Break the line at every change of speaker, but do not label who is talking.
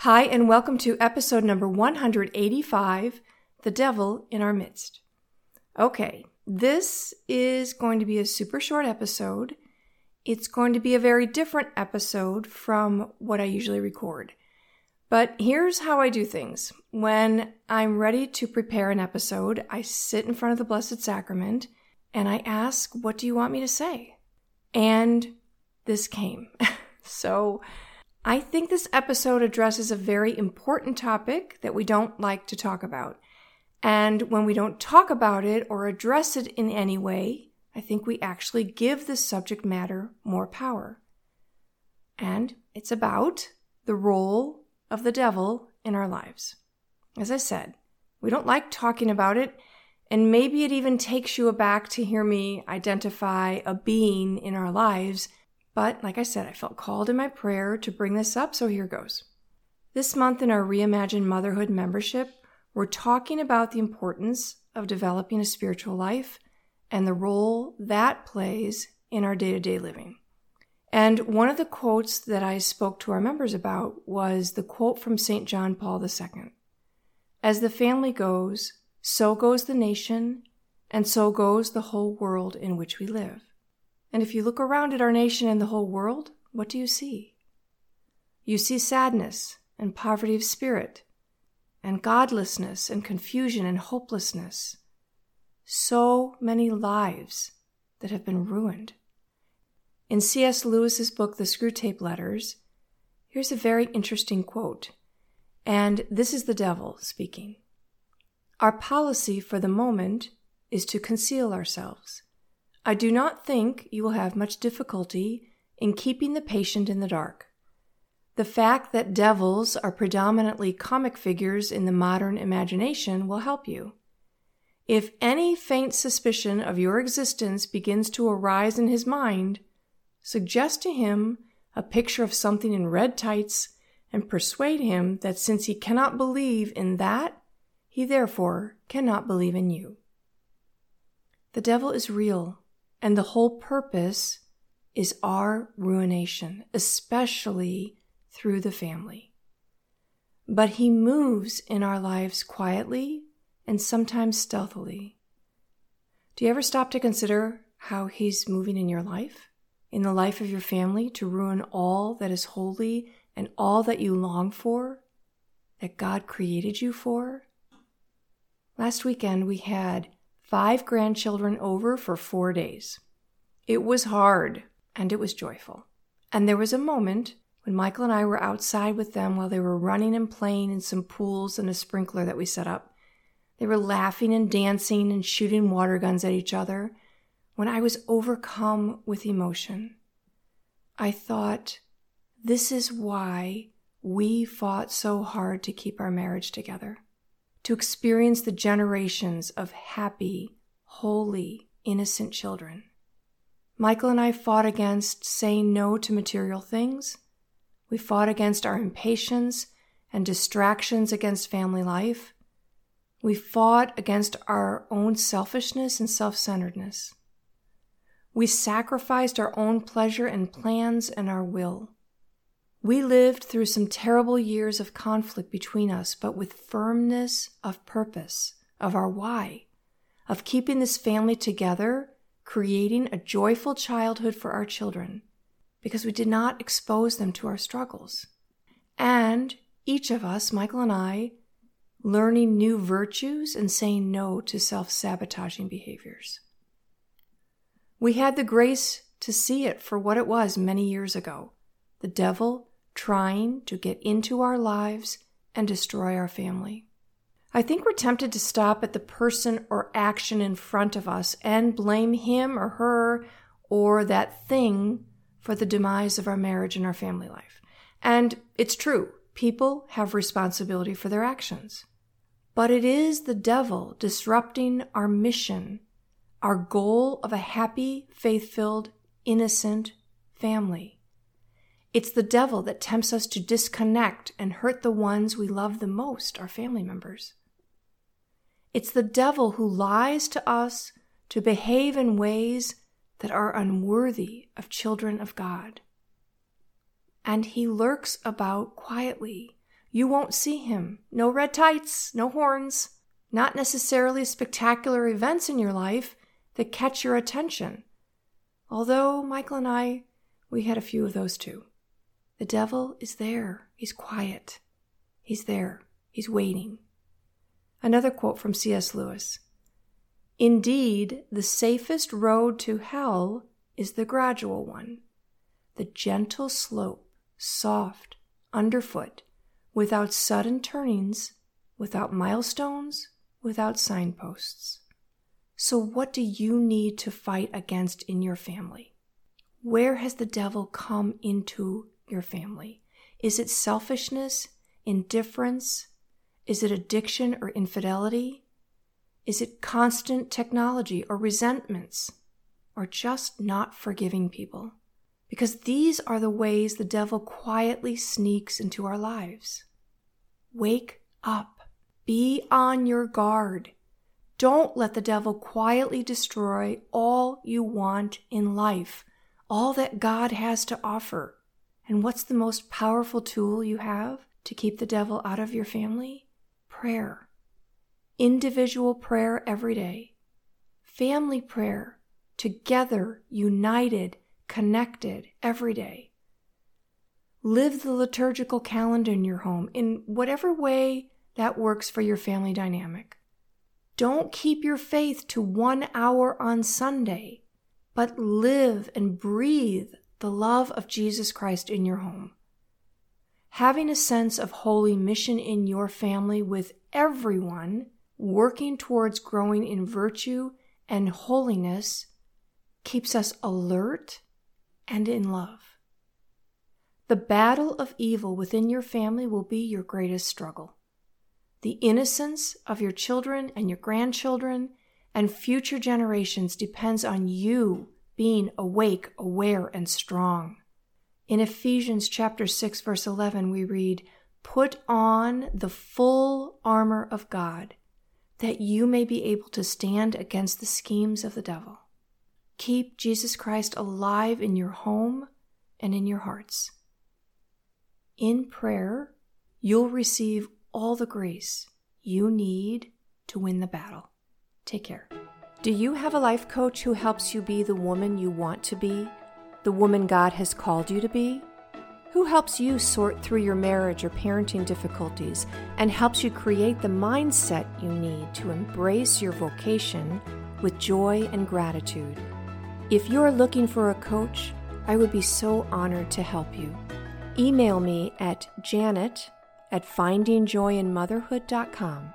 Hi, and welcome to episode number 185 The Devil in Our Midst. Okay, this is going to be a super short episode. It's going to be a very different episode from what I usually record. But here's how I do things. When I'm ready to prepare an episode, I sit in front of the Blessed Sacrament and I ask, What do you want me to say? And this came. so I think this episode addresses a very important topic that we don't like to talk about. And when we don't talk about it or address it in any way, I think we actually give the subject matter more power. And it's about the role of the devil in our lives. As I said, we don't like talking about it, and maybe it even takes you aback to hear me identify a being in our lives. But like I said, I felt called in my prayer to bring this up, so here goes. This month in our Reimagine Motherhood membership, we're talking about the importance of developing a spiritual life and the role that plays in our day to day living. And one of the quotes that I spoke to our members about was the quote from St. John Paul II As the family goes, so goes the nation, and so goes the whole world in which we live. And if you look around at our nation and the whole world, what do you see? You see sadness and poverty of spirit, and godlessness and confusion and hopelessness. So many lives that have been ruined. In C.S. Lewis's book, The Screwtape Letters, here's a very interesting quote. And this is the devil speaking. Our policy for the moment is to conceal ourselves. I do not think you will have much difficulty in keeping the patient in the dark. The fact that devils are predominantly comic figures in the modern imagination will help you. If any faint suspicion of your existence begins to arise in his mind, suggest to him a picture of something in red tights and persuade him that since he cannot believe in that, he therefore cannot believe in you. The devil is real, and the whole purpose is our ruination, especially through the family. But he moves in our lives quietly and sometimes stealthily. Do you ever stop to consider how he's moving in your life? in the life of your family to ruin all that is holy and all that you long for, that God created you for? Last weekend, we had five grandchildren over for four days. It was hard and it was joyful. And there was a moment when Michael and I were outside with them while they were running and playing in some pools and a sprinkler that we set up. They were laughing and dancing and shooting water guns at each other when I was overcome with emotion. I thought, this is why we fought so hard to keep our marriage together, to experience the generations of happy, holy, innocent children. Michael and I fought against saying no to material things. We fought against our impatience and distractions against family life. We fought against our own selfishness and self centeredness. We sacrificed our own pleasure and plans and our will. We lived through some terrible years of conflict between us, but with firmness of purpose, of our why, of keeping this family together, creating a joyful childhood for our children, because we did not expose them to our struggles. And each of us, Michael and I, learning new virtues and saying no to self sabotaging behaviors. We had the grace to see it for what it was many years ago the devil trying to get into our lives and destroy our family. I think we're tempted to stop at the person or action in front of us and blame him or her or that thing for the demise of our marriage and our family life. And it's true, People have responsibility for their actions. But it is the devil disrupting our mission, our goal of a happy, faith filled, innocent family. It's the devil that tempts us to disconnect and hurt the ones we love the most, our family members. It's the devil who lies to us to behave in ways that are unworthy of children of God. And he lurks about quietly. You won't see him. No red tights, no horns, not necessarily spectacular events in your life that catch your attention. Although Michael and I, we had a few of those too. The devil is there. He's quiet. He's there. He's waiting. Another quote from C.S. Lewis Indeed, the safest road to hell is the gradual one, the gentle slope, soft, underfoot, without sudden turnings, without milestones, without signposts. So, what do you need to fight against in your family? Where has the devil come into your family? Is it selfishness, indifference? Is it addiction or infidelity? Is it constant technology or resentments? Or just not forgiving people? Because these are the ways the devil quietly sneaks into our lives. Wake up. Be on your guard. Don't let the devil quietly destroy all you want in life, all that God has to offer. And what's the most powerful tool you have to keep the devil out of your family? Prayer individual prayer every day, family prayer, together, united, connected every day. Live the liturgical calendar in your home in whatever way that works for your family dynamic. Don't keep your faith to one hour on Sunday, but live and breathe the love of Jesus Christ in your home. Having a sense of holy mission in your family with everyone working towards growing in virtue and holiness keeps us alert and in love. The battle of evil within your family will be your greatest struggle. The innocence of your children and your grandchildren and future generations depends on you being awake, aware, and strong. In Ephesians chapter 6 verse 11 we read, "Put on the full armor of God, that you may be able to stand against the schemes of the devil. Keep Jesus Christ alive in your home and in your hearts. In prayer, you'll receive all the grace you need to win the battle. Take care. Do you have a life coach who helps you be the woman you want to be, the woman God has called you to be? Who helps you sort through your marriage or parenting difficulties and helps you create the mindset you need to embrace your vocation with joy and gratitude? If you're looking for a coach, I would be so honored to help you. Email me at janet at findingjoyinmotherhood.com